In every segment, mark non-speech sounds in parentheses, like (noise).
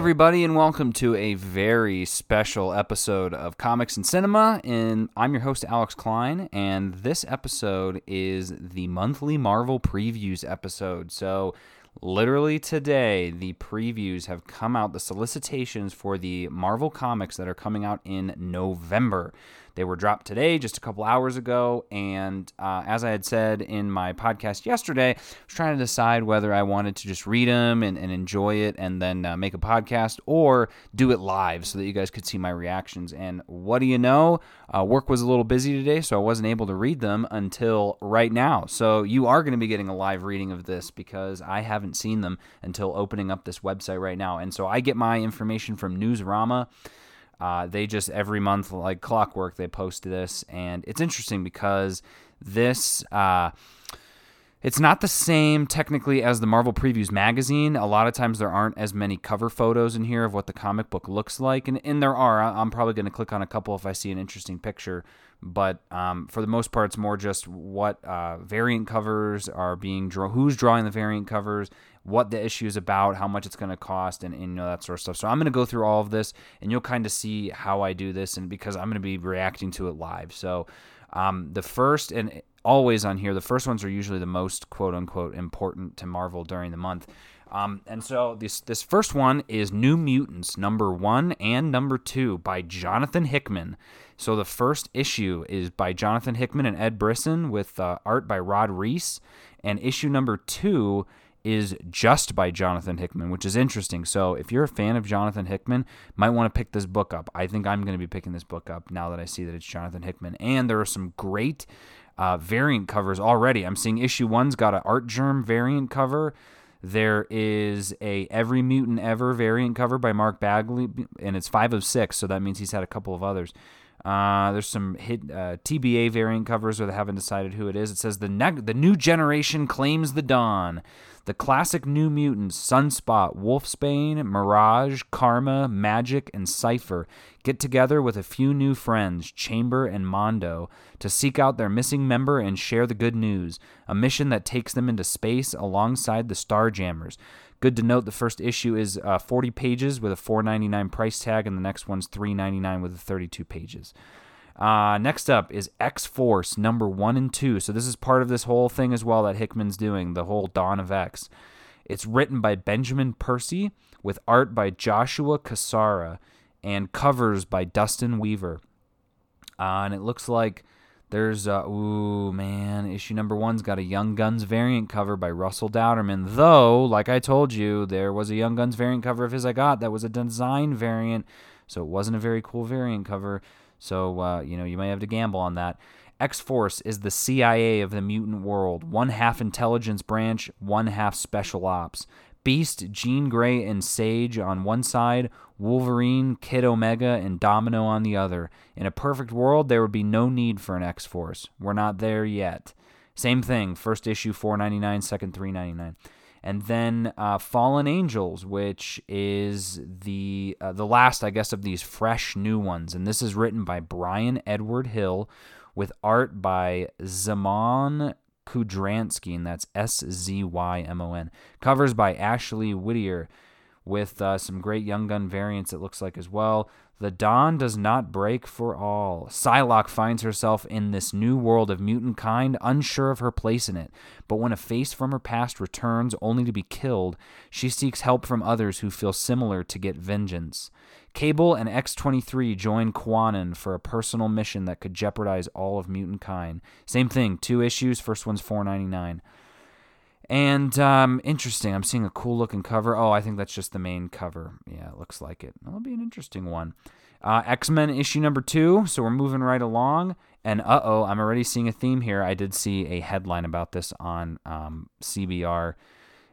everybody, and welcome to a very special episode of Comics and Cinema. And I'm your host, Alex Klein, and this episode is the monthly Marvel previews episode. So, literally today, the previews have come out, the solicitations for the Marvel comics that are coming out in November. They were dropped today, just a couple hours ago. And uh, as I had said in my podcast yesterday, I was trying to decide whether I wanted to just read them and, and enjoy it and then uh, make a podcast or do it live so that you guys could see my reactions. And what do you know? Uh, work was a little busy today, so I wasn't able to read them until right now. So you are going to be getting a live reading of this because I haven't seen them until opening up this website right now. And so I get my information from Newsarama. Uh, they just every month, like clockwork, they post this, and it's interesting because this. Uh, it's not the same technically as the Marvel Previews magazine. A lot of times there aren't as many cover photos in here of what the comic book looks like, and, and there are. I'm probably going to click on a couple if I see an interesting picture, but um, for the most part, it's more just what uh, variant covers are being drawn, who's drawing the variant covers, what the issue is about, how much it's going to cost, and, and, you know that sort of stuff. So I'm going to go through all of this, and you'll kind of see how I do this, and because I'm going to be reacting to it live. So um, the first and always on here, the first ones are usually the most quote unquote important to Marvel during the month. Um, and so this this first one is New Mutants number one and number two by Jonathan Hickman. So the first issue is by Jonathan Hickman and Ed Brisson with uh, art by Rod Reis, and issue number two is just by Jonathan Hickman, which is interesting. So if you're a fan of Jonathan Hickman, might want to pick this book up. I think I'm going to be picking this book up now that I see that it's Jonathan Hickman, and there are some great uh, variant covers already. I'm seeing issue one's got an Artgerm variant cover. There is a Every Mutant Ever variant cover by Mark Bagley, and it's five of six, so that means he's had a couple of others. Uh, there's some hit uh, TBA variant covers where they haven't decided who it is. It says the ne- the new generation claims the dawn. The classic New Mutants, Sunspot, Wolfsbane, Mirage, Karma, Magic, and Cypher get together with a few new friends, Chamber and Mondo, to seek out their missing member and share the good news, a mission that takes them into space alongside the Starjammers. Good to note the first issue is uh, 40 pages with a 4.99 price tag, and the next one's 3.99 with 32 pages. Uh, next up is X Force number one and two. So this is part of this whole thing as well that Hickman's doing, the whole Dawn of X. It's written by Benjamin Percy with art by Joshua Cassara and covers by Dustin Weaver. Uh, and it looks like there's uh, ooh man, issue number one's got a Young Guns variant cover by Russell Dauterman. Though, like I told you, there was a Young Guns variant cover of his I got that was a design variant, so it wasn't a very cool variant cover. So, uh, you know, you may have to gamble on that. X Force is the CIA of the mutant world, one half intelligence branch, one half special ops. Beast, Jean Grey, and Sage on one side, Wolverine, Kid Omega, and Domino on the other. In a perfect world, there would be no need for an X Force. We're not there yet. Same thing, first issue 4.99, second 3.99 and then uh, Fallen Angels, which is the uh, the last, I guess, of these fresh new ones. And this is written by Bryan Edward Hill, with art by Szymon Kudranski, and that's S Z Y M O N. Covers by Ashley Witter, with uh, some great Young Gun variants. It looks like as well. The dawn does not break for all. Psylocke finds herself in this new world of mutant kind, unsure of her place in it. But when a face from her past returns only to be killed, she seeks help from others who feel similar to get vengeance. Cable and X23 join Kwannon for a personal mission that could jeopardize all of mutant kind. Same thing, two issues, first one's 4.99. And um, interesting. I'm seeing a cool looking cover. Oh, I think that's just the main cover. Yeah, it looks like it. That'll be an interesting one. Uh, X Men issue number two. So we're moving right along. And uh oh, I'm already seeing a theme here. I did see a headline about this on um, CBR.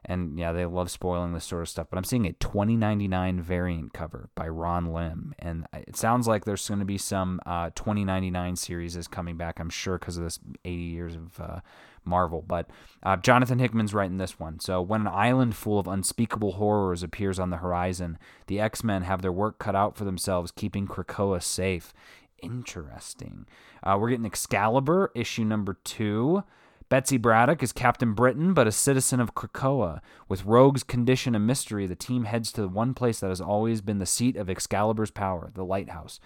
And yeah, they love spoiling this sort of stuff. But I'm seeing a 2099 variant cover by Ron Lim. And it sounds like there's going to be some uh, 2099 series is coming back, I'm sure, because of this 80 years of uh, Marvel. But uh, Jonathan Hickman's writing this one. So, when an island full of unspeakable horrors appears on the horizon, the X Men have their work cut out for themselves, keeping Krakoa safe. Interesting. Uh, we're getting Excalibur, issue number two. Betsy Braddock is Captain Britain, but a citizen of Krakoa. With Rogue's condition a mystery, the team heads to the one place that has always been the seat of Excalibur's power, the lighthouse.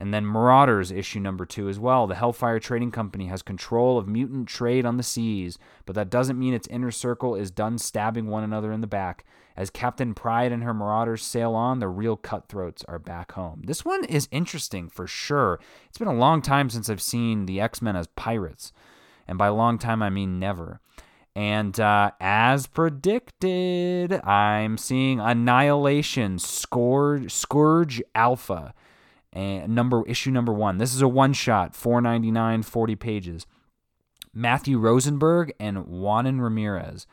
And then Marauders, issue number two as well. The Hellfire Trading Company has control of mutant trade on the seas, but that doesn't mean its inner circle is done stabbing one another in the back. As Captain Pride and her Marauders sail on, the real cutthroats are back home. This one is interesting for sure. It's been a long time since I've seen the X Men as pirates. And by long time, I mean never. And uh, as predicted, I'm seeing Annihilation Scourge, Scourge Alpha and number issue number one. This is a one shot, 499, 40 pages. Matthew Rosenberg and Juanan Ramirez.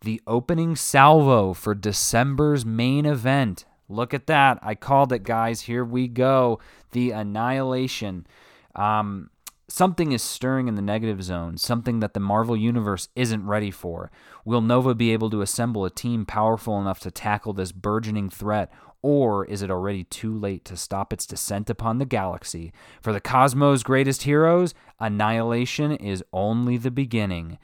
The opening salvo for December's main event. Look at that. I called it, guys. Here we go. The Annihilation. Um, something is stirring in the negative zone, something that the Marvel Universe isn't ready for. Will Nova be able to assemble a team powerful enough to tackle this burgeoning threat, or is it already too late to stop its descent upon the galaxy? For the cosmos' greatest heroes, annihilation is only the beginning.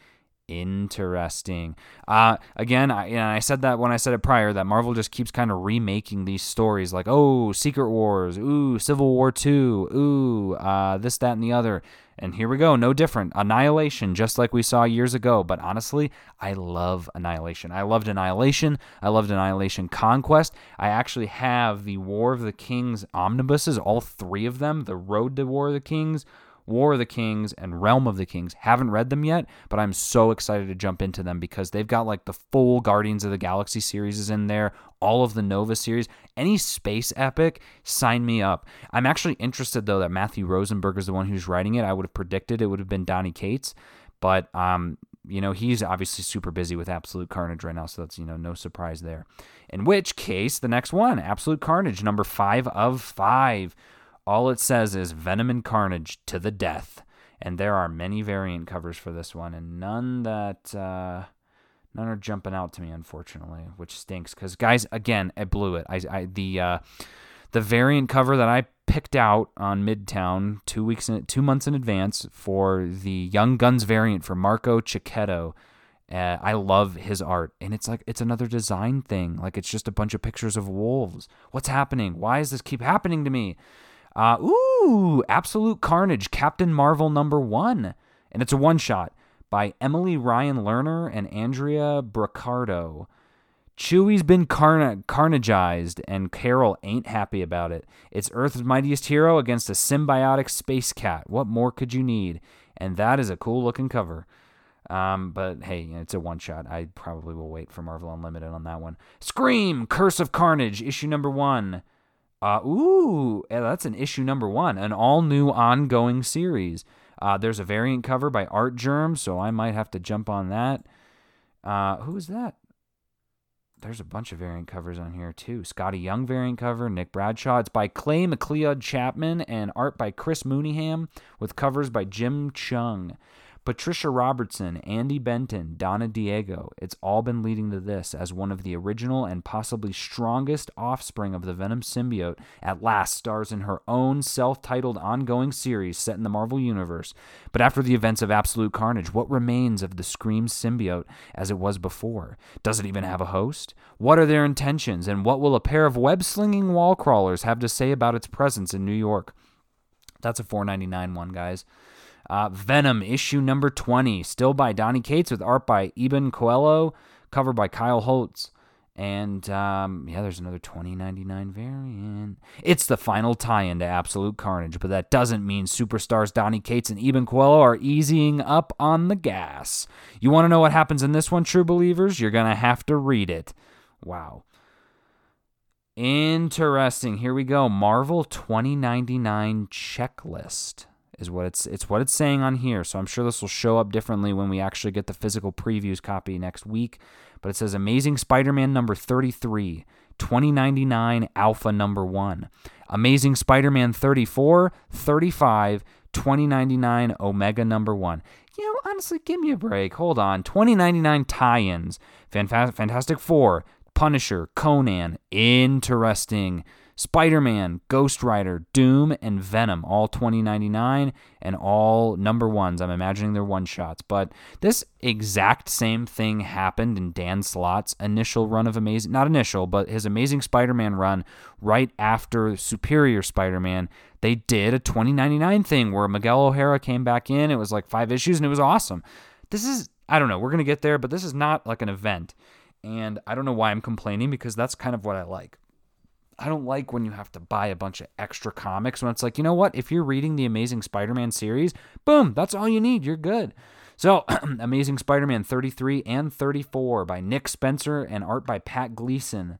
Interesting. Uh, again, I, know, I said that when I said it prior that Marvel just keeps kind of remaking these stories like, oh, Secret Wars, ooh, Civil War 2, ooh, uh, this, that, and the other. And here we go, no different. Annihilation, just like we saw years ago. But honestly, I love Annihilation. I loved Annihilation. I loved Annihilation Conquest. I actually have the War of the Kings omnibuses, all three of them The Road to War of the Kings, War of the Kings, and Realm of the Kings. Haven't read them yet, but I'm so excited to jump into them because they've got like the full Guardians of the Galaxy series is in there, all of the Nova series. Any space epic, sign me up. I'm actually interested though that Matthew Rosenberg is the one who's writing it. I would have predicted it would have been Donny Cates, but um, you know, he's obviously super busy with Absolute Carnage right now, so that's, you know, no surprise there. In which case, the next one, Absolute Carnage, number five of five. All it says is Venom and Carnage to the death. And there are many variant covers for this one, and none that uh, none are jumping out to me, unfortunately, which stinks. Because guys, again, I blew it. I, I the uh, the variant cover that I picked out on Midtown two weeks in, two months in advance for the Young Guns variant for Marco Checchetto. Uh, I love his art, and it's like it's another design thing. Like it's just a bunch of pictures of wolves. What's happening? Why does this keep happening to me? Uh, ooh, Absolute Carnage, Captain Marvel number one. And it's a one shot by Emily Ryan Lerner and Andrea Broccardo. Chewie's been carna- carnagized, and Carol ain't happy about it. It's Earth's mightiest hero against a symbiotic space cat. What more could you need? And that is a cool looking cover. Um, but hey, it's a one shot. I probably will wait for Marvel Unlimited on that one. Scream, Curse of Carnage, issue number one. Uh, ooh, that's an issue number one, an all new ongoing series. Uh, there's a variant cover by Artgerm, so I might have to jump on that. Uh, who is that? There's a bunch of variant covers on here too. Skottie Young variant cover, Nick Bradshaw. It's by Clay McLeod Chapman and art by Chris Mooneyham with covers by Jim Cheung. Patricia Robertson, Andy Benton, Donna Diego, it's all been leading to this as one of the original and possibly strongest offspring of the Venom symbiote at last stars in her own self titled ongoing series set in the Marvel Universe. But after the events of Absolute Carnage, what remains of the Scream symbiote as it was before? Does it even have a host? What are their intentions, and what will a pair of web slinging wall crawlers have to say about its presence in New York? That's a 4.99 one, guys. Uh, Venom issue number 20, still by Donny Cates with art by Iban Coelho, cover by Kyle Hotz. And um, yeah, there's another 2099 variant. It's the final tie in to Absolute Carnage, but that doesn't mean superstars Donny Cates and Iban Coelho are easing up on the gas. You want to know what happens in this one, true believers? You're going to have to read it. Wow. Interesting. Here we go. Marvel 2099 checklist is what it's it's what it's saying on here. So I'm sure this will show up differently when we actually get the physical previews copy next week. But it says Amazing Spider-Man number 33, 2099 Alpha number 1. Amazing Spider-Man 34, 35, 2099 Omega number 1. You know, honestly, give me a break. Hold on. 2099 tie-ins. Fantastic Four, Punisher, Conan, interesting. Spider Man, Ghost Rider, Doom, and Venom, all 2099 and all number ones. I'm imagining they're one shots. But this exact same thing happened in Dan Slott's initial run of Amazing, not initial, but his Amazing Spider Man run right after Superior Spider Man. They did a 2099 thing where Miguel O'Hara came back in. It was like five issues and it was awesome. This is, I don't know, we're going to get there, but this is not like an event. And I don't know why I'm complaining because that's kind of what I like. I don't like when you have to buy a bunch of extra comics when it's like, you know what? If you're reading the Amazing Spider Man series, boom, that's all you need. You're good. So, (clears throat) Amazing Spider Man 33 and 34 by Nick Spencer and art by Pat Gleason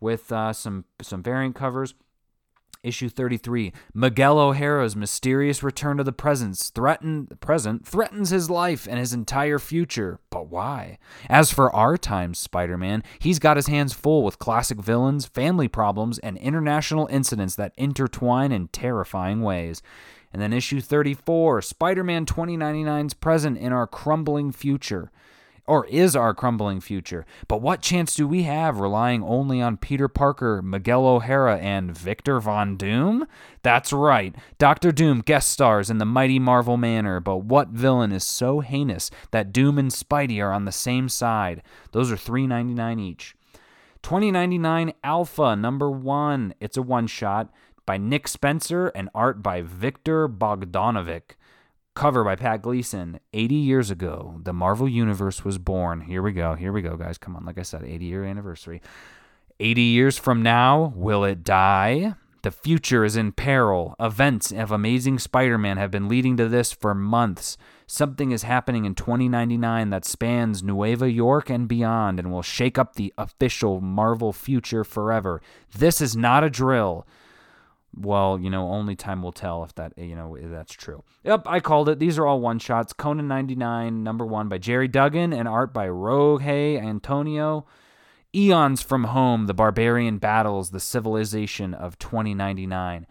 with uh, some, some variant covers. Issue 33. Miguel O'Hara's mysterious return to the presence threaten, present threatens his life and his entire future. But why? As for our time's Spider Man, he's got his hands full with classic villains, family problems, and international incidents that intertwine in terrifying ways. And then issue 34 Spider Man 2099's present in our crumbling future or is our crumbling future. But what chance do we have relying only on Peter Parker, Miguel O'Hara, and Victor Von Doom? That's right, Doctor Doom guest stars in the mighty Marvel Manor, but what villain is so heinous that Doom and Spidey are on the same side? Those are $3.99 each. 2099 Alpha number 1. It's a one shot by Nick Spencer and art by Viktor Bogdanovic. Cover by Pat Gleason. 80 years ago, the Marvel Universe was born. Here we go. Here we go, guys. Come on. Like I said, 80 year anniversary. 80 years from now, will it die? The future is in peril. Events of Amazing Spider Man have been leading to this for months. Something is happening in 2099 that spans Nueva York and beyond and will shake up the official Marvel future forever. This is not a drill well, you know, only time will tell if that, you know, that's true. Yep, I called it. These are all one shots. Conan 99, number one by Gerry Duggan, and art by Jorge Antonio. Eons from Home, The Barbarian Battles, The Civilization of 2099.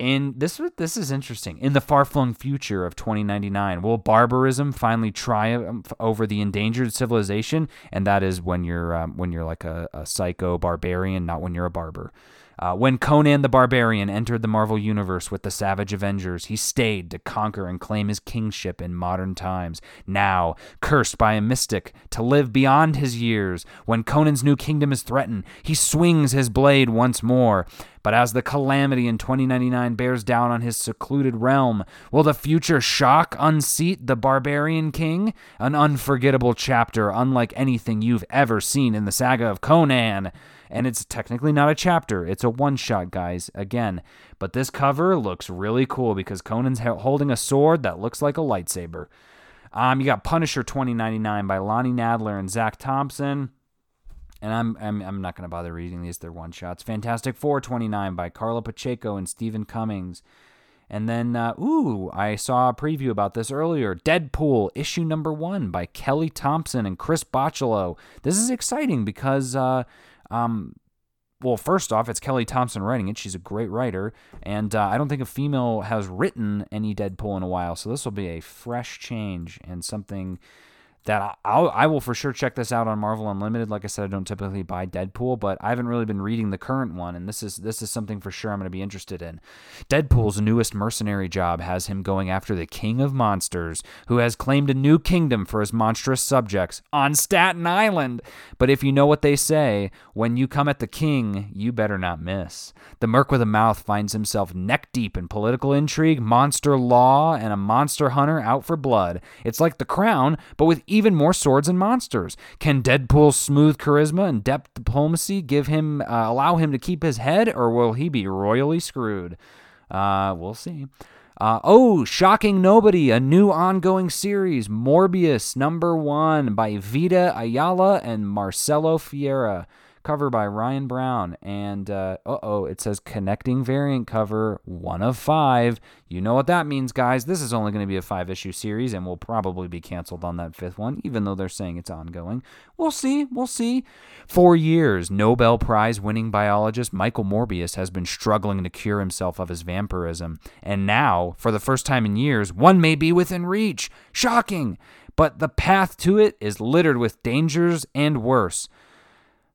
And this this is interesting. In the far-flung future of 2099, will barbarism finally triumph over the endangered civilization? And that is when you're um, when you're like a, a psycho barbarian, not when you're a barber. Uh, when Conan the Barbarian entered the Marvel Universe with the Savage Avengers, he stayed to conquer and claim his kingship in modern times. Now, cursed by a mystic to live beyond his years, when Conan's new kingdom is threatened, he swings his blade once more. But as the calamity in 2099 bears down on his secluded realm, will the future shock unseat the barbarian king? An unforgettable chapter, unlike anything you've ever seen in the saga of Conan and it's technically not a chapter. It's a one shot, guys, again. But this cover looks really cool because Conan's holding a sword that looks like a lightsaber. Um, you got Punisher 2099 by Lonnie Nadler and Zach Thompson. And I'm I'm, I'm not going to bother reading these. They're one shots. Fantastic Four 29 by Karla Pacheco and Stephen Cummings. And then, uh, ooh, I saw a preview about this earlier. Deadpool, issue number one by Kelly Thompson and Chris Bachalo. This is exciting because uh, um, well, first off, it's Kelly Thompson writing it. She's a great writer, and uh, I don't think a female has written any Deadpool in a while. So this will be a fresh change and something that I'll, I will for sure check this out on Marvel Unlimited. Like I said, I don't typically buy Deadpool, but I haven't really been reading the current one, and this is this is something for sure I'm going to be interested in. Deadpool's newest mercenary job has him going after the King of Monsters, who has claimed a new kingdom for his monstrous subjects on Staten Island. But if you know what they say, when you come at the king, you better not miss. The Merc with a Mouth finds himself neck deep in political intrigue, monster law, and a monster hunter out for blood. It's like The Crown, but with even more swords and monsters. Can Deadpool's smooth charisma and depth diplomacy give him uh, allow him to keep his head, or will he be royally screwed? Uh, we'll see. Uh, oh, Shocking Nobody, a new ongoing series, Morbius number one by Vita Ayala and Marcelo Ferreira cover by Ryan Brown. And uh oh, it says connecting variant cover, one of five. You know what that means, guys. This is only going to be a five issue series and will probably be canceled on that fifth one, even though they're saying it's ongoing. We'll see. We'll see. For years, Nobel Prize winning biologist Michael Morbius has been struggling to cure himself of his vampirism. And now, for the first time in years, one may be within reach. Shocking! But the path to it is littered with dangers and worse.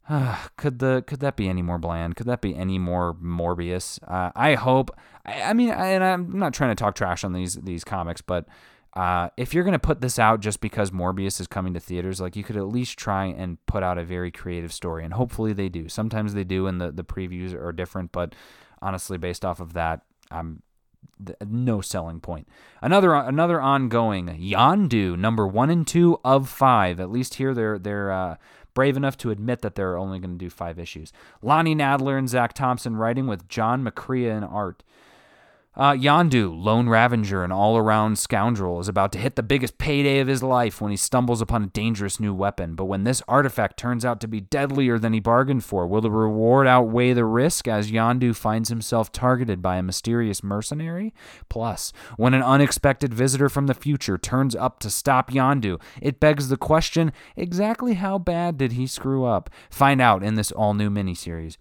(sighs) could the could that be any more bland? Could that be any more Morbius? Uh, I hope. I, I mean, I, and I'm not trying to talk trash on these these comics, but uh, if you're gonna put this out just because Morbius is coming to theaters, like you could at least try and put out a very creative story, and hopefully they do. Sometimes they do, and the the previews are different, but honestly, based off of that, I'm no selling point. Another another ongoing Yondu number one and two of five. At least here they're they're uh, brave enough to admit that they're only going to do five issues. Lonnie Nadler and Zach Thompson writing with John McCrea in art. Uh, Yondu, lone Ravager and all around scoundrel, is about to hit the biggest payday of his life when he stumbles upon a dangerous new weapon. But when this artifact turns out to be deadlier than he bargained for, will the reward outweigh the risk as Yondu finds himself targeted by a mysterious mercenary? Plus, when an unexpected visitor from the future turns up to stop Yondu, it begs the question exactly how bad did he screw up? Find out in this all new miniseries.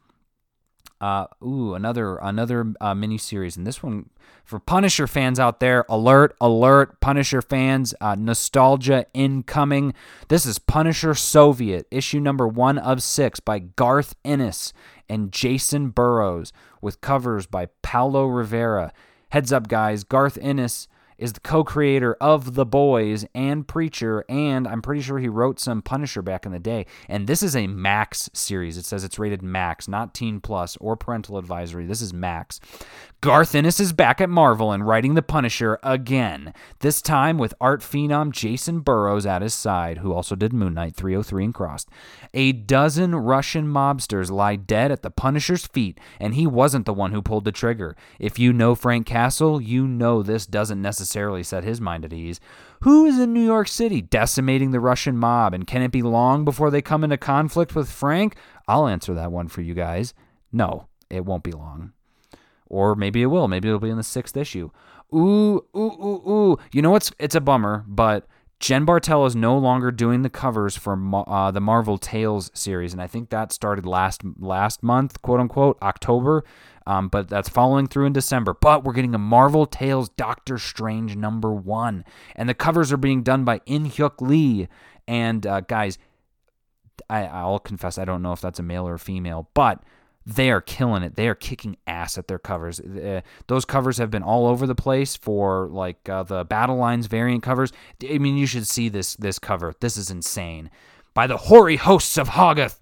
Uh, ooh, another another uh, mini series, and this one for Punisher fans out there. Alert, alert, Punisher fans! Uh, nostalgia incoming. This is Punisher Soviet, issue number one of six by Garth Ennis and Jacen Burrows, with covers by Paulo Rivera. Heads up, guys! Garth Ennis is the co-creator of The Boys and Preacher, and I'm pretty sure he wrote some Punisher back in the day. And this is a Max series. It says it's rated Max, not Teen Plus or Parental Advisory. This is Max. Garth Ennis is back at Marvel and writing The Punisher again. This time with art phenom Jacen Burrows at his side, who also did Moon Knight 303 and Crossed. A dozen Russian mobsters lie dead at the Punisher's feet, and he wasn't the one who pulled the trigger. If you know Frank Castle, you know this doesn't necessarily necessarily set his mind at ease. Who is in New York City decimating the Russian mob, and can it be long before they come into conflict with Frank? I'll answer that one for you guys. No, it won't be long. Or maybe it will. Maybe it'll be in the sixth issue. Ooh, ooh, ooh, ooh. You know what's? It's a bummer, but Jen Bartel is no longer doing the covers for uh, the Marvel Tales series, and I think that started last last month, quote unquote, October. Um, but that's following through in December. But we're getting a Marvel Tales Doctor Strange number one, and the covers are being done by In Hyuk Lee. And uh, guys, I, I'll confess I don't know if that's a male or a female, but they are killing it. They are kicking ass at their covers. Uh, those covers have been all over the place for like uh, the Battle Lines variant covers. I mean, you should see this this cover. This is insane. By the hoary hosts of Hoggoth,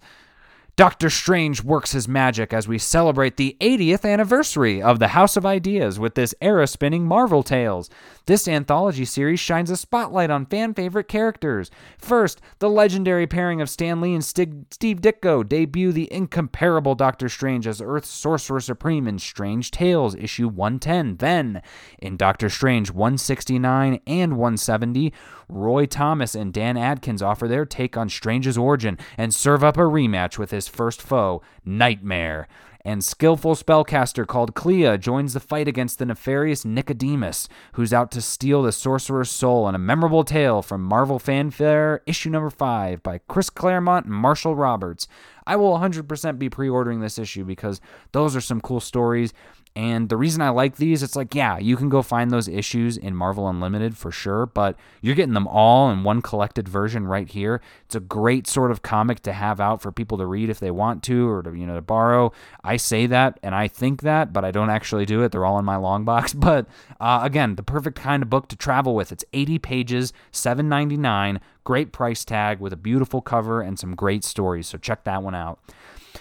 Doctor Strange works his magic as we celebrate the 80th anniversary of the House of Ideas with this era spinning Marvel Tales. This anthology series shines a spotlight on fan favorite characters. First, the legendary pairing of Stan Lee and Steve Ditko debut the incomparable Doctor Strange as Earth's Sorcerer Supreme in Strange Tales, issue 110. Then, in Doctor Strange 169 and 170, Roy Thomas and Dan Adkins offer their take on Strange's origin and serve up a rematch with his first foe, Nightmare and skillful spellcaster called Clea joins the fight against the nefarious Nicodemus, who's out to steal the sorcerer's soul in a memorable tale from Marvel Fanfare issue number 5 by Chris Claremont and Marshall Rogers. I will 100% be pre ordering this issue because those are some cool stories. And the reason I like these, it's like, yeah, you can go find those issues in Marvel Unlimited for sure, but you're getting them all in one collected version right here. It's a great sort of comic to have out for people to read if they want to or to, you know, to borrow. I say that and I think that, but I don't actually do it. They're all in my long box. (laughs) But uh, again, the perfect kind of book to travel with. It's 80 pages, 7.99, great price tag with a beautiful cover and some great stories. So check that one out.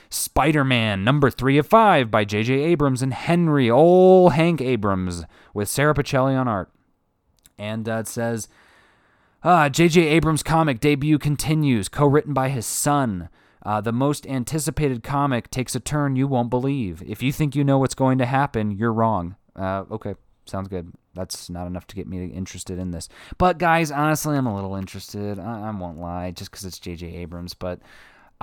Spider Man, number three of five by J.J. Abrams and Henry, old Hank Abrams, with Sara Pichelli on art. And uh, it says, J.J. Uh, Abrams' comic debut continues, co written by his son. Uh, the most anticipated comic takes a turn you won't believe. If you think you know what's going to happen, you're wrong. Uh, okay, sounds good. That's not enough to get me interested in this. But guys, honestly, I'm a little interested. I, I won't lie, just because it's J.J. Abrams. But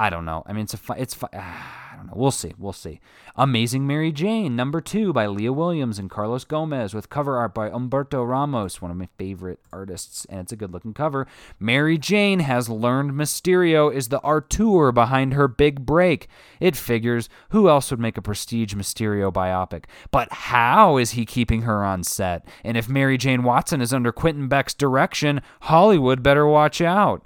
I don't know. I mean, it's a it's fu- (sighs) I don't know. We'll see. We'll see. Amazing Mary Jane, number two by Leah Williams and Carlos Gomez, with cover art by Humberto Ramos, one of my favorite artists, and it's a good looking cover. Mary Jane has learned Mysterio is the auteur behind her big break. It figures who else would make a prestige Mysterio biopic? But how is he keeping her on set? And if Mary Jane Watson is under Quentin Beck's direction, Hollywood better watch out.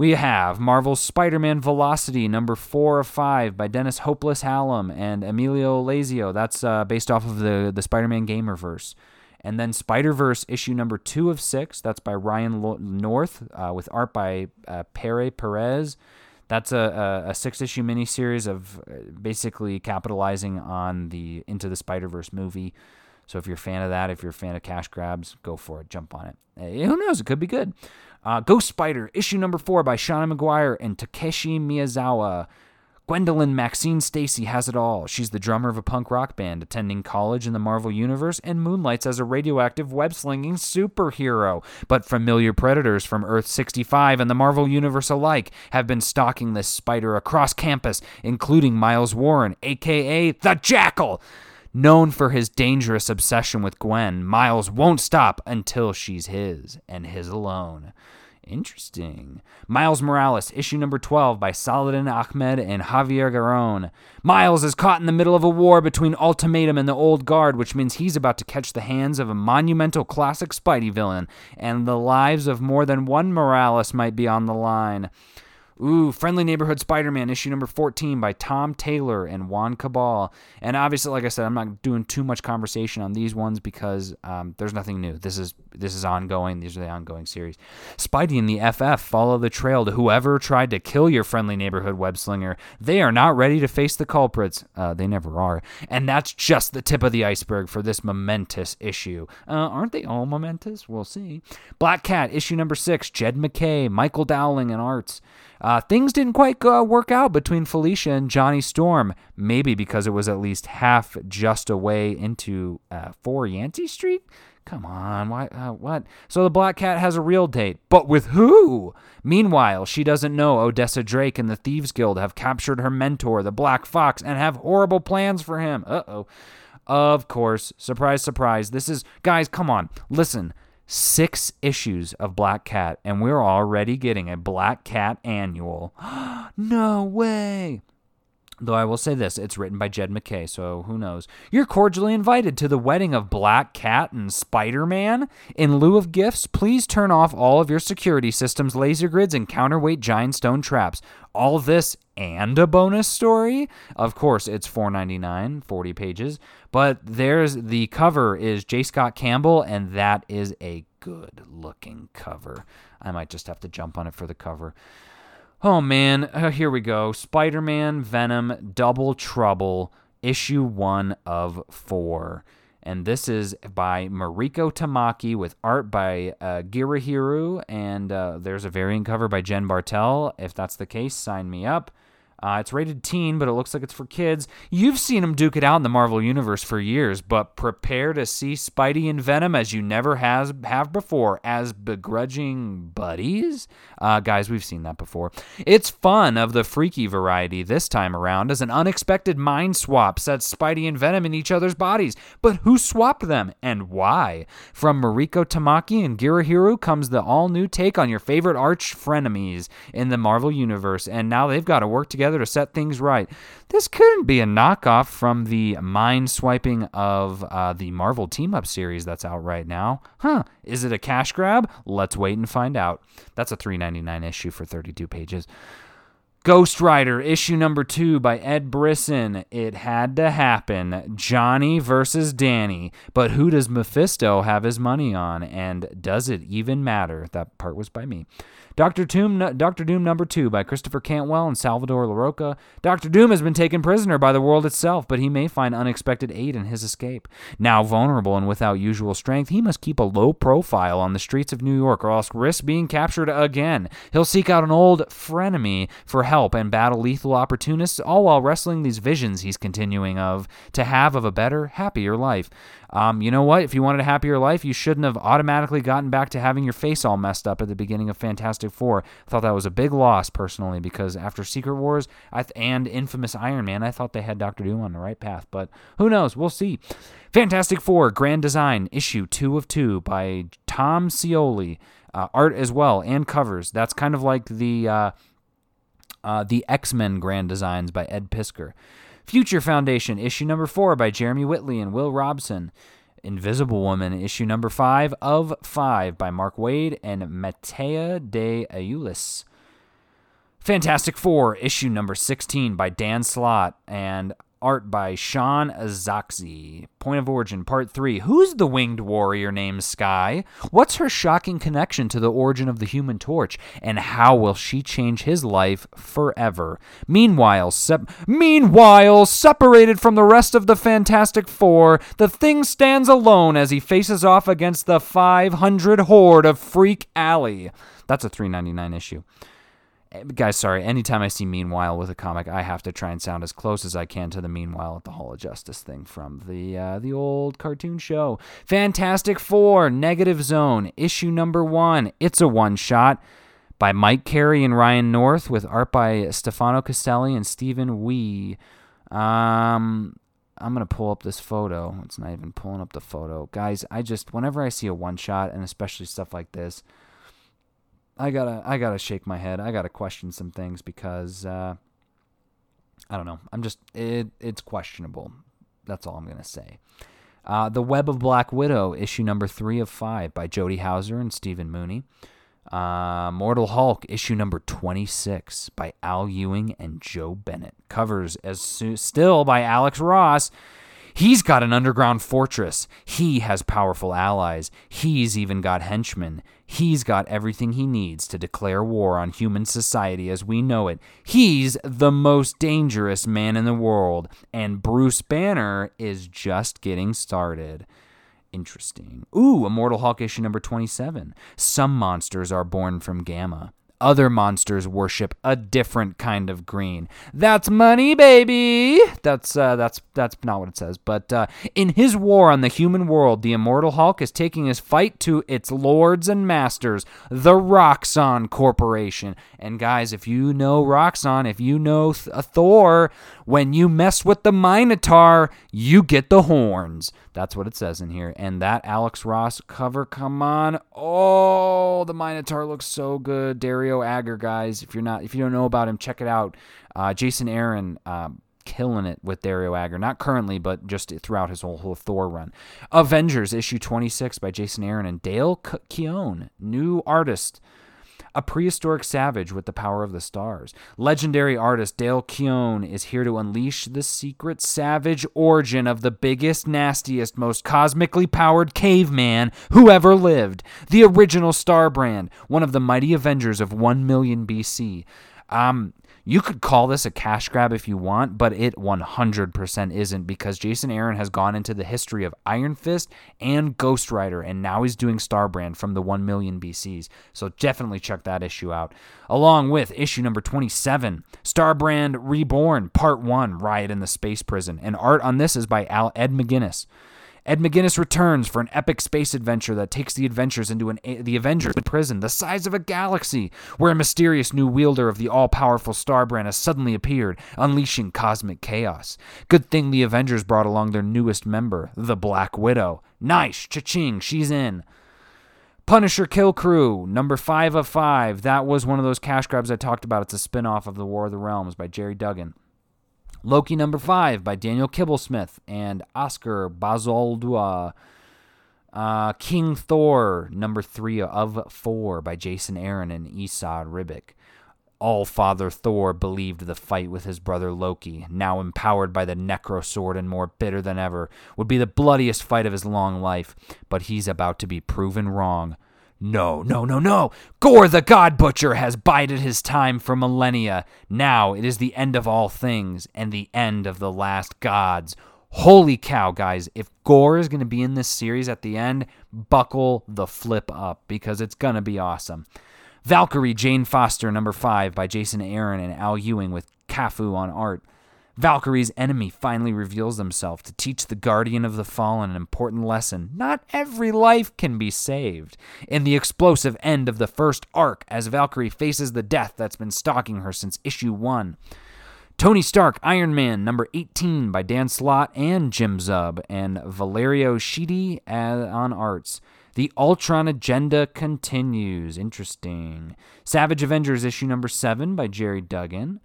We have Marvel's Spider Man Velocity, number four of five, by Dennis Hopeless Hallum and Emilio Laiso. That's uh, based off of the, the Spider Man Gamerverse. And then Spider Verse, issue number two of six. That's by Ryan North, uh, with art by uh, Pere Perez. That's a, a, a six issue miniseries of uh, basically capitalizing on the Into the Spider Verse movie. So if you're a fan of that, if you're a fan of cash grabs, go for it. Jump on it. Hey, who knows? It could be good. Uh, Ghost Spider, issue number four by Seanan McGuire and Takeshi Miyazawa. Gwendolyn Maxine Stacy has it all. She's the drummer of a punk rock band, attending college in the Marvel Universe, and moonlights as a radioactive web slinging superhero. But familiar predators from Earth 65 and the Marvel Universe alike have been stalking this spider across campus, including Miles Warren, aka the Jackal. Known for his dangerous obsession with Gwen, Miles won't stop until she's his, and his alone. Interesting. Miles Morales, issue number 12 by Saladin Ahmed and Javier Garron. Miles is caught in the middle of a war between Ultimatum and the Old Guard, which means he's about to catch the hands of a monumental classic Spidey villain, and the lives of more than one Morales might be on the line. Ooh, Friendly Neighborhood Spider Man, issue number 14 by Tom Taylor and Juan Cabal. And obviously, like I said, I'm not doing too much conversation on these ones because um, there's nothing new. This is this is ongoing. These are the ongoing series. Spidey and the FF follow the trail to whoever tried to kill your Friendly Neighborhood web slinger. They are not ready to face the culprits. Uh, they never are. And that's just the tip of the iceberg for this momentous issue. Uh, aren't they all momentous? We'll see. Black Cat, issue number six, Jed MacKay, Michael Dowling, and Arts. Uh, things didn't quite uh, work out between Felicia and Johnny Storm, maybe because it was at least half just away into uh, 4 Yancey Street? Come on, why? Uh, what? So the Black Cat has a real date, but with who? Meanwhile, she doesn't know Odessa Drake and the Thieves Guild have captured her mentor, the Black Fox, and have horrible plans for him. Uh oh. Of course, surprise, surprise. This is, guys, come on, listen six issues of Black Cat, and we're already getting a Black Cat annual. (gasps) no way. Though I will say this, it's written by Jed MacKay, so who knows. You're cordially invited to the wedding of Black Cat and Spider Man. In lieu of gifts, please turn off all of your security systems, laser grids, and counterweight giant stone traps. All this and a bonus story? Of course, it's $4.99, 40 pages. But there's the cover is J. Scott Campbell, and that is a good looking cover. I might just have to jump on it for the cover. Oh man, uh, here we go. Spider Man Venom Double Trouble, issue one of four. And this is by Mariko Tamaki with art by uh, Gurihiru. And uh, there's a variant cover by Jen Bartel. If that's the case, sign me up. Uh, it's rated teen, but it looks like it's for kids. You've seen them duke it out in the Marvel Universe for years, but prepare to see Spidey and Venom as you never has have before as begrudging buddies. Uh, guys, we've seen that before. It's fun of the freaky variety this time around, as an unexpected mind swap sets Spidey and Venom in each other's bodies. But who swapped them and why? From Mariko Tamaki and Gurihiru comes the all-new take on your favorite arch frenemies in the Marvel Universe, and now they've got to work together together to set things right. This couldn't be a knockoff from the mind swiping of uh, the Marvel Team Up series that's out right now. Huh? Is it a cash grab? Let's wait and find out. That's a $3.99 issue for 32 pages. Ghost Rider, issue number two by Ed Brisson. It had to happen. Johnny versus Danny. But who does Mephisto have his money on? And does it even matter? That part was by me. Doctor Doom, Doctor Doom number two by Christopher Cantwell and Salvador Larroca. Doctor Doom has been taken prisoner by the world itself, but he may find unexpected aid in his escape. Now vulnerable and without usual strength, he must keep a low profile on the streets of New York, or else risk being captured again. He'll seek out an old frenemy for help and battle lethal opportunists, all while wrestling these visions he's continuing of to have of a better, happier life. Um, you know what? If you wanted a happier life, you shouldn't have automatically gotten back to having your face all messed up at the beginning of Fantastic Four. I thought that was a big loss personally because after Secret Wars th- and Infamous Iron Man, I thought they had Doctor Doom on the right path. But who knows? We'll see. Fantastic Four Grand Design issue two of two by Tom Scioli. Uh, art as well and covers. That's kind of like the uh, uh, the X Men Grand Designs by Ed Piskor. Future Foundation, issue number four by Jeremy Whitley and Will Robson. Invisible Woman, issue number five of five by Mark Waid and Mattia De Iulis. Fantastic Four, issue number 16 by Dan Slott and art by Sean Izaakse. Point of origin, part 3. Who's the winged warrior named Sky? What's her shocking connection to the origin of the human torch? And how will she change his life forever? Meanwhile, sep- meanwhile, separated from the rest of the Fantastic Four, the thing stands alone as he faces off against the 500 horde of Freak Alley. That's a 399 issue guys sorry anytime i see meanwhile with a comic i have to try and sound as close as i can to the meanwhile at the hall of justice thing from the uh, the old cartoon show. Fantastic four negative zone issue number one it's a one shot by mike carey and ryan north with art by stefano caselli and stephen wee. Um i'm gonna pull up this photo. It's not even pulling up the photo. Guys i just whenever i see a one shot and especially stuff like this I gotta I gotta shake my head. I gotta question some things because uh, I don't know. I'm just it it's questionable. That's all I'm gonna say. Uh, the Web of Black Widow, issue number three of five by Jody Houser and Stephen Mooney. Uh, Mortal Hulk, issue number 26 by Al Ewing and Joe Bennett. Covers as su- still by Alex Ross He's got an underground fortress. He has powerful allies. He's even got henchmen. He's got everything he needs to declare war on human society as we know it. He's the most dangerous man in the world, and Bruce Banner is just getting started. Interesting. Ooh, Immortal Hulk issue number 27. Some monsters are born from Gamma other monsters worship a different kind of green. That's money, baby. That's uh, that's that's not what it says. But uh, in his war on the human world, the immortal Hulk is taking his fight to its lords and masters, the Roxxon Corporation. And guys, if you know Roxxon, if you know Th- Thor, when you mess with the Minotaur, you get the horns. That's what it says in here. And that Alex Ross cover, come on. Oh, the Minotaur looks so good. Dario Agger, guys. If you're not, if you don't know about him, check it out. Uh, Jason Aaron, um, killing it with Dario Agger. Not currently, but just throughout his whole, whole Thor run. Avengers issue 26 by Jason Aaron and Dale Keown, new artist a prehistoric savage with the power of the stars. Legendary artist Dale Keown is here to unleash the secret savage origin of the biggest, nastiest, most cosmically powered caveman who ever lived. The original Starbrand, one of the mighty Avengers of 1 million BC. Um, you could call this a cash grab if you want, but it 100% isn't because Jason Aaron has gone into the history of Iron Fist and Ghost Rider, and now he's doing Starbrand from the 1 million BCs. So definitely check that issue out. Along with issue number 27, Starbrand Reborn, Part 1 Riot in the Space Prison. And art on this is by Al Ed McGuinness. Ed McGuinness returns for an epic space adventure that takes the adventures into an, the Avengers prison the size of a galaxy, where a mysterious new wielder of the all powerful Starbrand has suddenly appeared, unleashing cosmic chaos. Good thing the Avengers brought along their newest member, the Black Widow. Nice, cha-ching, she's in. Punisher Kill Crew, number five of five. That was one of those cash grabs I talked about. It's a spin off of The War of the Realms by Gerry Duggan. Loki number five by Daniel Kibblesmith and Oscar Bazaldua. Uh, King Thor number three of four by Jason Aaron and Esad Ribic. All Father Thor believed the fight with his brother Loki, now empowered by the Necro Sword and more bitter than ever, would be the bloodiest fight of his long life, but he's about to be proven wrong. No, no, no, no. Gore the God Butcher has bided his time for millennia. Now it is the end of all things and the end of the last gods. Holy cow, guys. If Gore is going to be in this series at the end, buckle the flip up because it's going to be awesome. Valkyrie Jane Foster, number five, by Jason Aaron and Al Ewing with Cafu on art. Valkyrie's enemy finally reveals himself to teach the Guardian of the Fallen an important lesson. Not every life can be saved. In the explosive end of the first arc, as Valkyrie faces the death that's been stalking her since issue 1. Tony Stark, Iron Man, number 18 by Dan Slott and Jim Zub, and Valerio Schiti uh, on arts. The Ultron agenda continues. Interesting. Savage Avengers, issue number 7 by Gerry Duggan.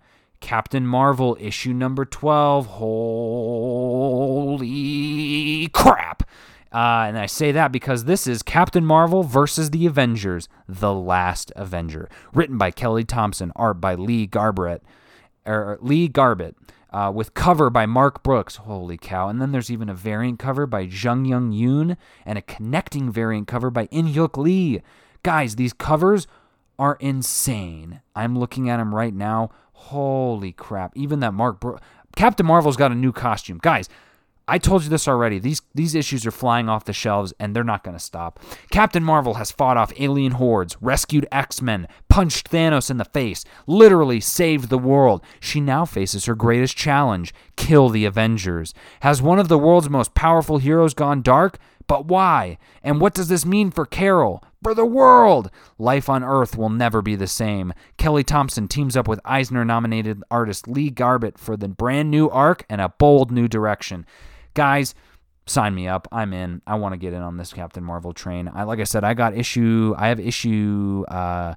Captain Marvel issue number 12. Holy crap! Uh, and I say that because this is Captain Marvel versus the Avengers, The Last Avenger, written by Kelly Thompson, art by Lee Garbett, or Lee Garbett, uh, with cover by Mark Brooks. Holy cow! And then there's even a variant cover by Jung Young Yoon and a connecting variant cover by In Hyuk Lee. Guys, these covers are insane. I'm looking at them right now. Holy crap! Even that Mark Bro- Captain Marvel's got a new costume, guys. I told you this already. These these issues are flying off the shelves and they're not going to stop. Captain Marvel has fought off alien hordes, rescued X-Men, punched Thanos in the face, literally saved the world. She now faces her greatest challenge, kill the Avengers. Has one of the world's most powerful heroes gone dark? But why? And what does this mean for Carol? For the world! Life on Earth will never be the same. Kelly Thompson teams up with Eisner nominated artist Lee Garbett for the brand new arc and a bold new direction. Guys, sign me up. I'm in. I want to get in on this Captain Marvel train. I like I said, I got issue I have issue uh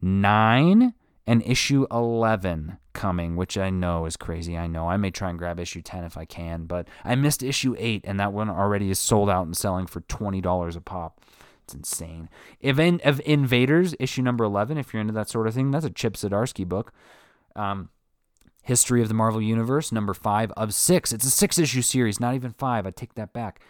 9 and issue 11 coming, which I know is crazy. I know. I may try and grab issue 10 if I can, but I missed issue 8 and that one already is sold out and selling for $20 a pop. It's insane. Event of Invaders, issue number 11, if you're into that sort of thing, that's a Chip Zdarsky book. Um, History of the Marvel Universe, number five of six. It's a six issue series, not even five. I take that back.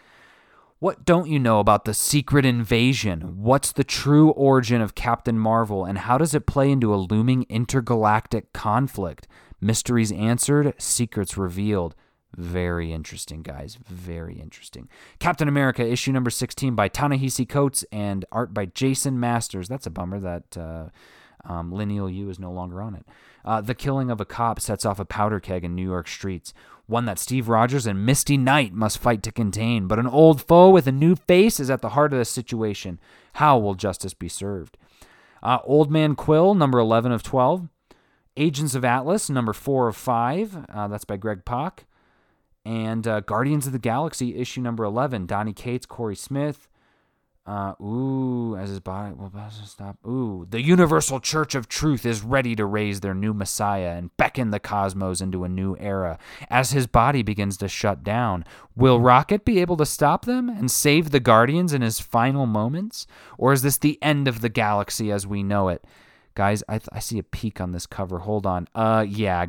What don't you know about the secret invasion? What's the true origin of Captain Marvel, and how does it play into a looming intergalactic conflict? Mysteries answered, secrets revealed. Very interesting, guys. Very interesting. Captain America, issue number 16 by Ta-Nehisi Coates and art by Jason Masters. That's a bummer that uh, um, Leinil Yu is no longer on it. Uh, the killing of a cop sets off a powder keg in New York streets, one that Steve Rogers and Misty Knight must fight to contain. But an old foe with a new face is at the heart of the situation. How will justice be served? Uh, old Man Quill, number 11 of 12. Agents of Atlas, number 4 of 5. Uh, that's by Greg Pak. And uh, Guardians of the Galaxy, issue number 11. Donny Cates, Cory Smith, uh, ooh, as his body will stop. Ooh, the Universal Church of Truth is ready to raise their new Messiah and beckon the cosmos into a new era. As his body begins to shut down, will Rocket be able to stop them and save the Guardians in his final moments? Or is this the end of the galaxy as we know it? Guys, I, th- I see a peak on this cover. Hold on. Uh, yeah,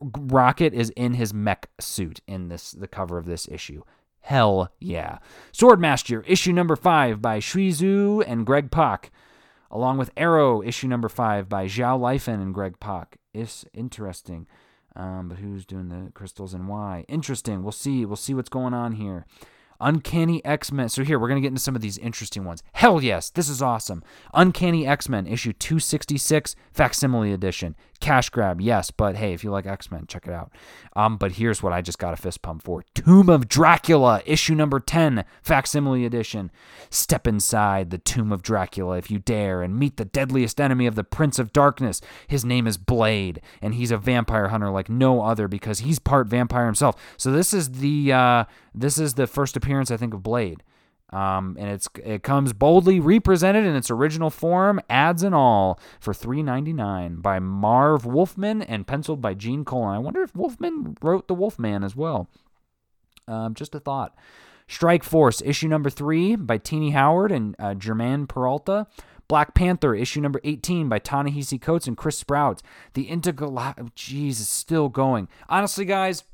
Rocket is in his mech suit in this the cover of this issue. Hell yeah. Swordmaster, issue number five by Shui Zhu and Greg Pak, along with Aero, issue number five by Zhou Liefen and Greg Pak. It's interesting. Um, but who's doing the crystals and why? Interesting. We'll see. We'll see what's going on here. Uncanny X Men. So, here, we're going to get into some of these interesting ones. Hell yes, this is awesome. Uncanny X Men, issue 266, facsimile edition. Cash grab, yes, but hey, if you like X Men, check it out. Um, but here's what I just got a fist pump for Tomb of Dracula, issue number 10, facsimile edition. Step inside the Tomb of Dracula if you dare and meet the deadliest enemy of the Prince of Darkness. His name is Blade, and he's a vampire hunter like no other because he's part vampire himself. So, this is the. Uh, this is the first appearance, I think, of Blade. Um, and it's it comes boldly represented in its original form, ads and all, for $3.99 by Marv Wolfman and penciled by Gene Colan. I wonder if Wolfman wrote The Wolfman as well. Um, just a thought. Strike Force, issue number three by Tini Howard and uh, Germán Peralta. Black Panther, issue number 18 by Ta-Nehisi Coates and Chris Sprouse. The Intergalactic, jeez, is still going. Honestly, guys,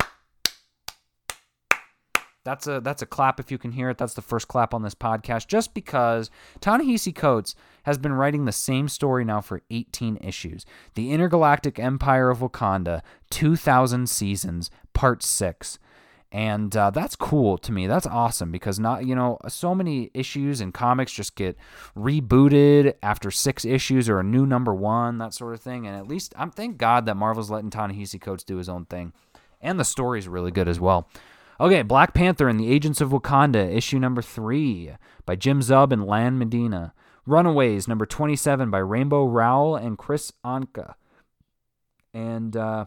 that's a that's a clap if you can hear it. That's the first clap on this podcast, just because Ta-Nehisi Coates has been writing the same story now for 18 issues. The Intergalactic Empire of Wakanda, 2,000 seasons, part six. And uh, that's cool to me. That's awesome because not you know so many issues and comics just get rebooted after six issues or a new number one that sort of thing. And at least I'm thank God that Marvel's letting Ta-Nehisi Coates do his own thing, and the story's really good as well. Okay, Black Panther and the Agents of Wakanda, issue number three by Jim Zub and Lan Medina. Runaways, number 27 by Rainbow Rowell and Kris Anka. And uh,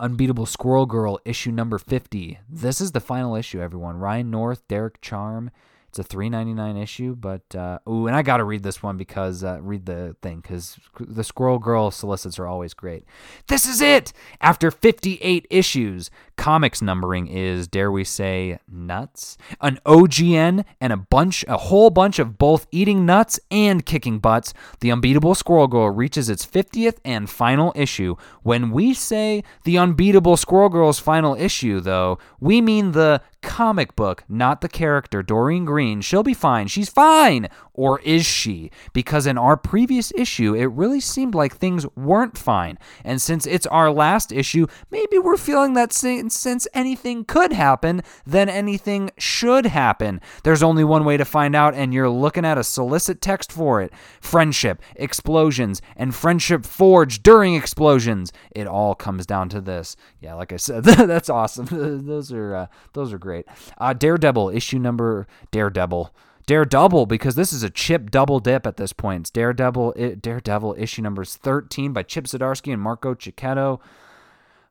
Unbeatable Squirrel Girl, issue number 50. This is the final issue, everyone. Ryan North, Derek Charm, It's a three ninety nine issue, but uh, ooh, and I got to read this one because uh, read the thing because the Squirrel Girl solicits are always great. This is it. After fifty eight issues, comics numbering is dare we say nuts, an OGN, and a bunch, a whole bunch of both eating nuts and kicking butts. The unbeatable Squirrel Girl reaches its fiftieth and final issue. When we say the unbeatable Squirrel Girl's final issue, though, we mean the comic book, not the character, Doreen Green. She'll be fine. She's fine. Or is she? Because in our previous issue, it really seemed like things weren't fine. And since it's our last issue, maybe we're feeling that since anything could happen, then anything should happen. There's only one way to find out, and you're looking at a solicit text for it friendship, explosions, and friendship forged during explosions. It all comes down to this. Yeah, like I said, (laughs) that's awesome. (laughs) those are uh, those are great. Uh, Daredevil issue number Daredevil. Daredevil because this is a chip double dip at this point. It's Daredevil, it, Daredevil issue numbers 13 by Chip Zdarsky and Marco Checchetto.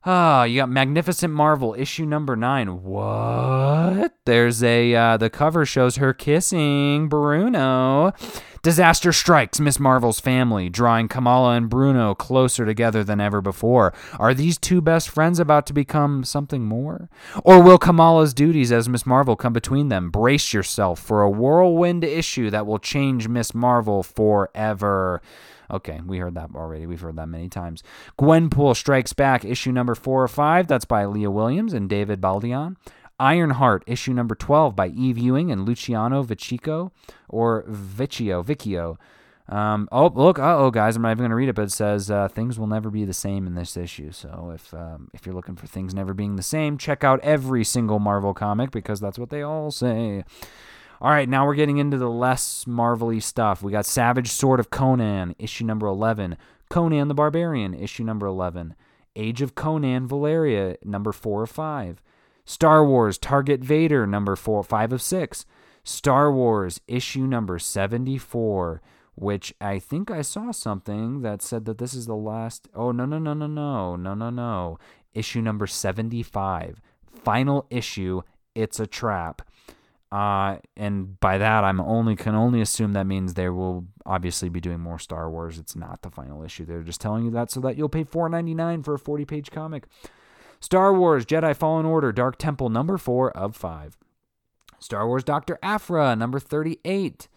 Ah, you got Magnificent Marvel issue number nine. What? There's a uh, the cover shows her kissing Bruno. Disaster strikes Miss Marvel's family, drawing Kamala and Bruno closer together than ever before. Are these two best friends about to become something more? Or will Kamala's duties as Miss Marvel come between them? Brace yourself for a whirlwind issue that will change Miss Marvel forever. Okay, we heard that already. We've heard that many times. Gwenpool Strikes Back, issue number four or five. That's by Leah Williams and David Baldeón. Ironheart, issue number 12 by Eve Ewing and Luciano Viccico, or Vecchio, Vicchio. Um, oh, look, oh, guys, I'm not even going to read it, but it says uh, things will never be the same in this issue. So if um, if you're looking for things never being the same, check out every single Marvel comic because that's what they all say. All right, now we're getting into the less marvelly stuff. We got Savage Sword of Conan, issue number 11. Conan the Barbarian, issue number 11. Age of Conan Valeria, number 4 of 5. Star Wars Target Vader, number 4 5 of 6. Star Wars issue number 74, which I think I saw something that said that this is the last. Oh, no, no, no, no, no, no, no, no. Issue number 75. Final issue. It's a trap. Uh, and by that, I'm only can only assume that means they will obviously be doing more Star Wars. It's not the final issue. They're just telling you that so that you'll pay $4.99 for a 40 page comic. Star Wars Jedi Fallen Order Dark Temple number 4 of 5. Star Wars Dr. Aphra number 38.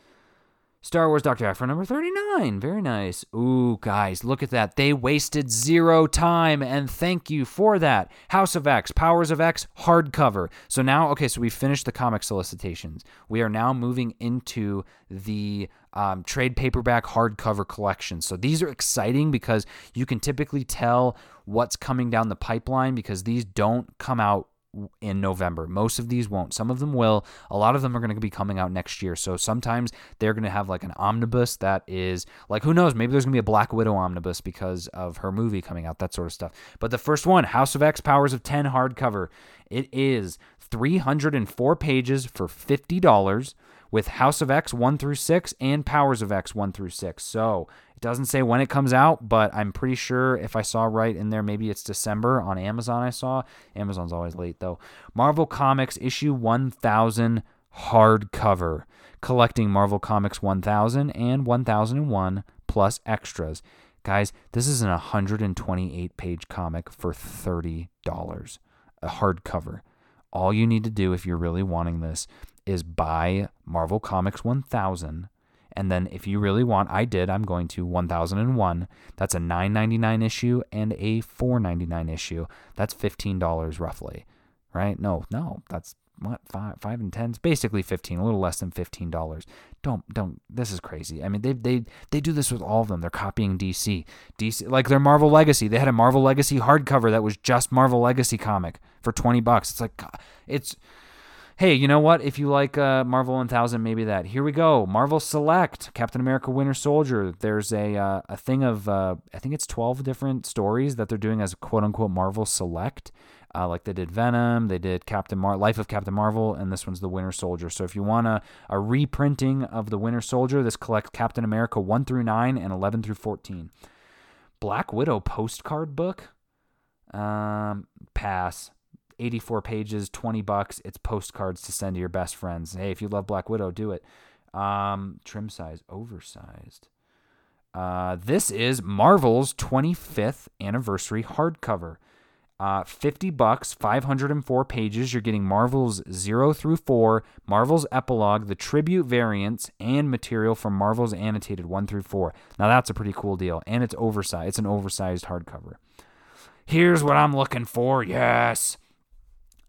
Star Wars Dr. Aphra number 39. Very nice. Ooh, guys, look at that. They wasted zero time, and thank you for that. House of X, Powers of X, hardcover. So now, okay, so we finished the comic solicitations. We are now moving into the um, trade paperback hardcover collections. So these are exciting because you can typically tell what's coming down the pipeline because these don't come out in November. Most of these won't. Some of them will. A lot of them are going to be coming out next year. So sometimes they're going to have like an omnibus that is like who knows, maybe there's going to be a Black Widow omnibus because of her movie coming out, that sort of stuff. But the first one, House of X Powers of 10 hardcover, it is 304 pages for $50 with House of X 1 through 6 and Powers of X 1 through 6. So it doesn't say when it comes out, but I'm pretty sure if I saw right in there, maybe it's December on Amazon. I saw. Amazon's always late though. Marvel Comics issue 1000 hardcover, collecting Marvel Comics 1000 and 1001 plus extras. Guys, this is an 128 page comic for $30, a hardcover. All you need to do if you're really wanting this is buy Marvel Comics 1000. And then if you really want, I did, I'm going to 1001. That's a 9.99 issue and a 4.99 issue. That's $15 roughly. Right? No, no, that's what five five and ten. It's basically fifteen, a little less than fifteen dollars. Don't don't. This is crazy. I mean, they they they do this with all of them. They're copying DC. DC like their Marvel Legacy. They had a Marvel Legacy hardcover that was just Marvel Legacy comic for twenty bucks. It's like it's hey, you know what? If you like uh, Marvel 1000, maybe that. Here we go. Marvel Select, Captain America Winter Soldier. There's a uh, a thing of uh, I think it's 12 different stories that they're doing as quote unquote Marvel Select. Uh, like they did Venom, they did Captain Mar- Life of Captain Marvel, and this one's the Winter Soldier. So if you want a, a reprinting of the Winter Soldier, this collects Captain America 1 through 9 and 11 through 14. Black Widow postcard book. Um, pass. 84 pages, 20 bucks. It's postcards to send to your best friends. Hey, if you love Black Widow, do it. Um, trim size, oversized. Uh, this is Marvel's 25th anniversary hardcover. Uh, 50 bucks, 504 pages. You're getting Marvel's 0 through 4, Marvel's epilogue, the tribute variants, and material from Marvel's annotated 1 through 4. Now that's a pretty cool deal. And it's oversized. It's an oversized hardcover. Here's what I'm looking for. Yes.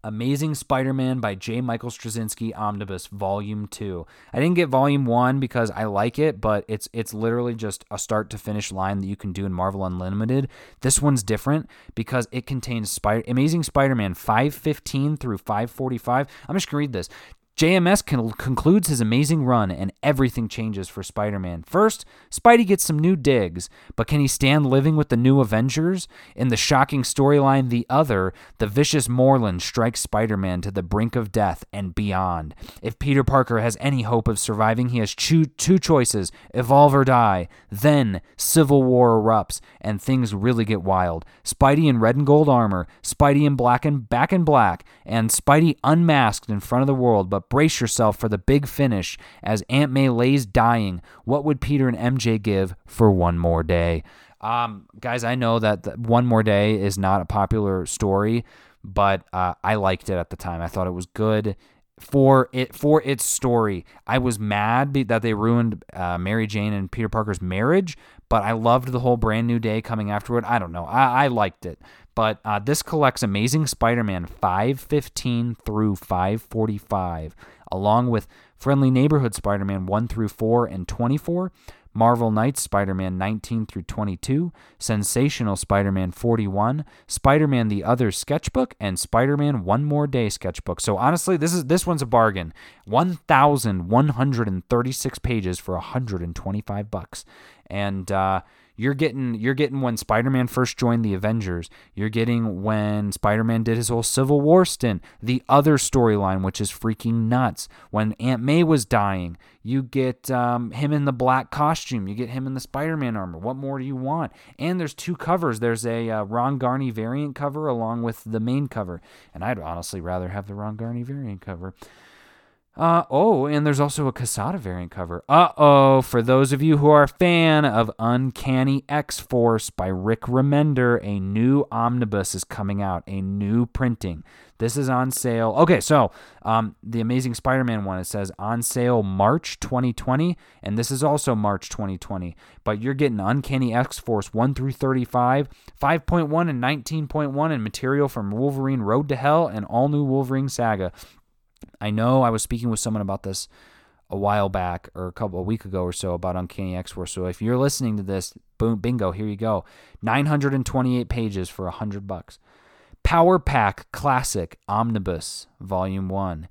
Amazing Spider Man by J. Michael Straczynski Omnibus Volume 2. I didn't get Volume 1 because I like it, but it's it's literally just a start to finish line that you can do in Marvel Unlimited. This one's different because it contains Spider Amazing Spider Man 515 through 545. I'm just going to read this. JMS con- concludes his amazing run and everything changes for Spider Man. First, Spidey gets some new digs, but can he stand living with the new Avengers? In the shocking storyline The Other, the vicious Morlun strikes Spider Man to the brink of death and beyond. If Peter Parker has any hope of surviving, he has two choices evolve or die. Then, Civil War erupts and things really get wild. Spidey in red and gold armor, Spidey in black and back in black, and Spidey unmasked in front of the world, but brace yourself for the big finish as Aunt May lays dying. What would Peter and MJ give for one more day? Um, guys, I know that One More Day is not a popular story, but uh, I liked it at the time. I thought it was good for it for its story. I was mad that they ruined uh, Mary Jane and Peter Parker's marriage, but I loved the whole brand new day coming afterward. I don't know. I, I liked it. But uh, this collects Amazing Spider Man 515 through 545, along with Friendly Neighborhood Spider Man 1 through 4 and 24, Marvel Knights Spider Man 19 through 22, Sensational Spider Man 41, Spider Man The Other Sketchbook, and Spider Man One More Day Sketchbook. So honestly, this is this one's a bargain. 1,136 pages for 125 bucks. And uh, you're getting you're getting when Spider-Man first joined the Avengers. You're getting when Spider-Man did his whole Civil War stint. The other storyline, which is freaking nuts. When Aunt May was dying, you get um, him in the black costume. You get him in the Spider-Man armor. What more do you want? And there's two covers. There's a uh, Ron Garney variant cover along with the main cover. And I'd honestly rather have the Ron Garney variant cover. Uh, oh, and there's also a Quesada variant cover. Uh oh, for those of you who are a fan of Uncanny X Force by Rick Remender, a new omnibus is coming out, a new printing. This is on sale. Okay, so um, the Amazing Spider Man one, it says on sale March 2020, and this is also March 2020. But you're getting Uncanny X Force 1 through 35, 5.1 and 19.1, and material from Wolverine Road to Hell and all new Wolverine Saga. I know I was speaking with someone about this a while back or a couple a week ago or so about Uncanny X Force. So if you're listening to this, boom, bingo, here you go. 928 pages for 100 bucks. Power Pack Classic Omnibus Volume 1.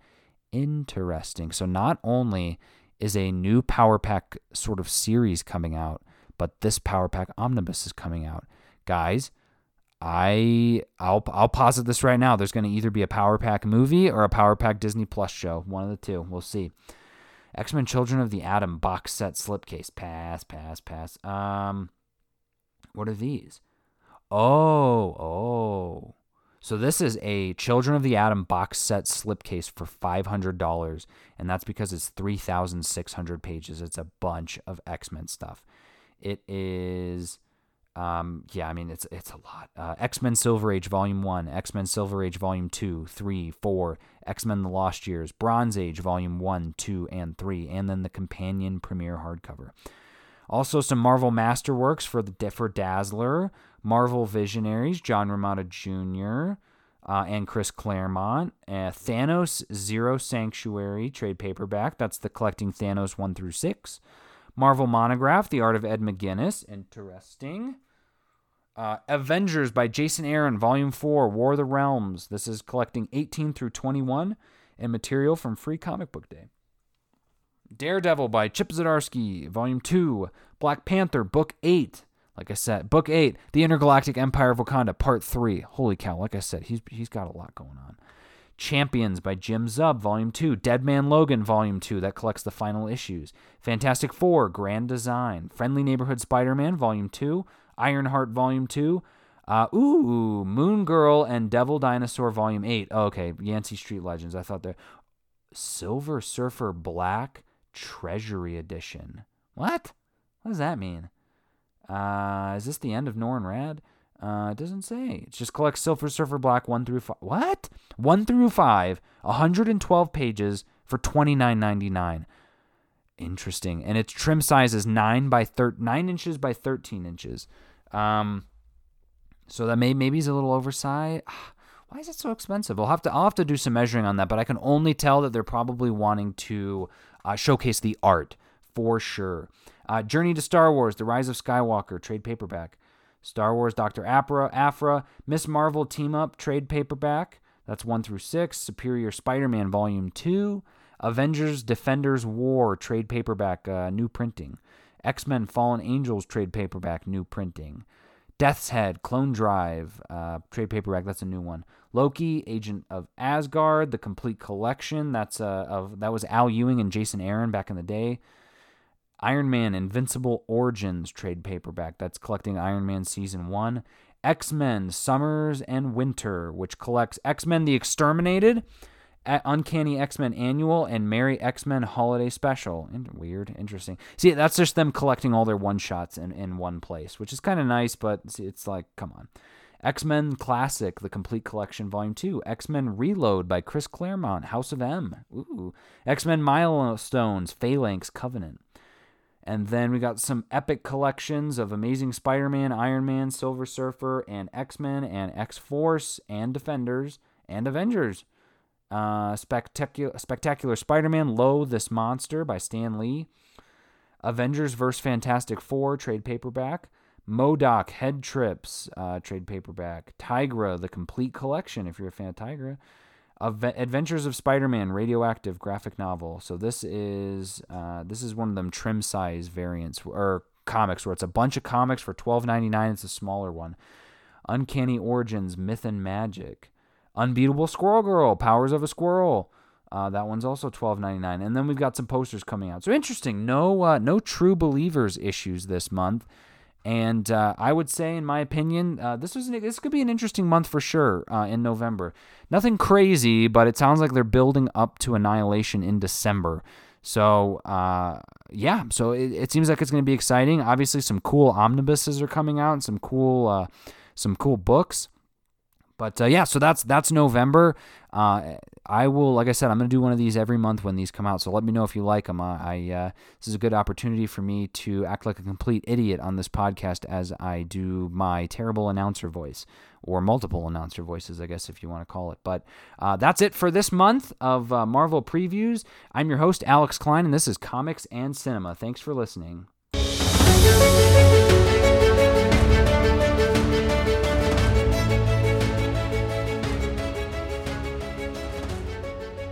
Interesting. So not only is a new Power Pack sort of series coming out, but this Power Pack Omnibus is coming out. Guys, I I'll I'll posit this right now. There's going to either be a Power Pack movie or a Power Pack Disney Plus show. One of the two. We'll see. X Men: Children of the Atom box set slipcase. Pass, pass, pass. Um, what are these? Oh, oh. So this is a Children of the Atom box set slipcase for five hundred dollars, and that's because it's three thousand six hundred pages. It's a bunch of X Men stuff. It is um, yeah, I mean it's it's a lot. Uh, X Men Silver Age Volume One, X Men Silver Age Volume Two, Three, Four, X Men The Lost Years, Bronze Age Volume One, Two, and Three, and then the companion premiere hardcover. Also, some Marvel Masterworks for the for Dazzler, Marvel Visionaries, John Romita Jr. Uh, and Chris Claremont. Uh, Thanos Zero Sanctuary trade paperback. That's the collecting Thanos one through six. Marvel Monograph, The Art of Ed McGuinness. Interesting. Uh, Avengers by Jason Aaron, Volume 4, War of the Realms. This is collecting 18 through 21 and material from Free Comic Book Day. Daredevil by Chip Zdarsky, Volume 2, Black Panther, Book 8. Like I said, Book 8, The Intergalactic Empire of Wakanda, Part 3. Holy cow, like I said, he's, he's got a lot going on. Champions by Jim Zub, Volume 2. Dead Man Logan, Volume 2. That collects the final issues. Fantastic Four, Grand Design. Friendly Neighborhood Spider Man, Volume 2. Ironheart, Volume 2. Uh, ooh, Moon Girl and Devil Dinosaur Volume 8. Oh, okay, Yancey Street Legends. I thought they're Silver Surfer Black Treasury Edition. What? What does that mean? Uh, is this the end of Norrin Radd? Uh, it doesn't say. It just collects Silver Surfer Black 1 through 5. What? 1 through 5, 112 pages for $29.99. Interesting. And its trim size is 9 by thir- 9 inches by 13 inches. Um, so that may maybe is a little oversized. Why is it so expensive? I'll have to I'll have to do some measuring on that, but I can only tell that they're probably wanting to uh, showcase the art for sure. Uh, Journey to Star Wars: The Rise of Skywalker trade paperback. Star Wars Dr. Aphra, Aphra, Miss Marvel Team Up trade paperback. That's 1 through 6. Superior Spider Man Volume 2. Avengers Defenders War trade paperback, uh, new printing. X Men Fallen Angels trade paperback, new printing. Death's Head, Clone Drive, uh, trade paperback. That's a new one. Loki, Agent of Asgard, the complete collection. That's uh, of that was Al Ewing and Jason Aaron back in the day. Iron Man Invincible Origins trade paperback. That's collecting Iron Man Season 1. X Men Summers and Winter, which collects X Men The Exterminated, Uncanny X Men Annual, and Merry X Men Holiday Special. And weird, interesting. See, that's just them collecting all their one shots in, in one place, which is kind of nice, but see, it's like, come on. X Men Classic, The Complete Collection, Volume 2. X Men Reload by Chris Claremont, House of M. Ooh. X Men Milestones, Phalanx Covenant. And then we got some epic collections of Amazing Spider Man, Iron Man, Silver Surfer, and X Men, and X Force, and Defenders, and Avengers. Uh, spectacular, spectacular Spider Man, Lo, This Monster by Stan Lee. Avengers vs. Fantastic Four, trade paperback. MODOK Head Trips, uh, trade paperback. Tigra, the complete collection, if you're a fan of Tigra. Adventures of Spider-Man radioactive graphic novel. So this is uh, this is one of them trim size variants or comics where it's a bunch of comics for twelve ninety nine. It's a smaller one. Uncanny Origins Myth and Magic. Unbeatable Squirrel Girl Powers of a Squirrel. Uh, that one's also twelve ninety nine. And then we've got some posters coming out. So interesting. No uh, no True Believers issues this month. And uh, I would say, in my opinion, uh, this was an, this could be an interesting month for sure uh, in November. Nothing crazy, but it sounds like they're building up to Annihilation in December. So uh, yeah, so it, it, seems like it's going to be exciting. Obviously, some cool omnibuses are coming out, and some cool uh, some cool books. But uh, yeah, so that's that's November. Uh, I will, like I said, I'm going to do one of these every month when these come out. So let me know if you like them. Uh, I uh, this is a good opportunity for me to act like a complete idiot on this podcast as I do my terrible announcer voice or multiple announcer voices, I guess if you want to call it. But uh, that's it for this month of uh, Marvel previews. I'm your host Alex Klein, and this is Comics and Cinema. Thanks for listening.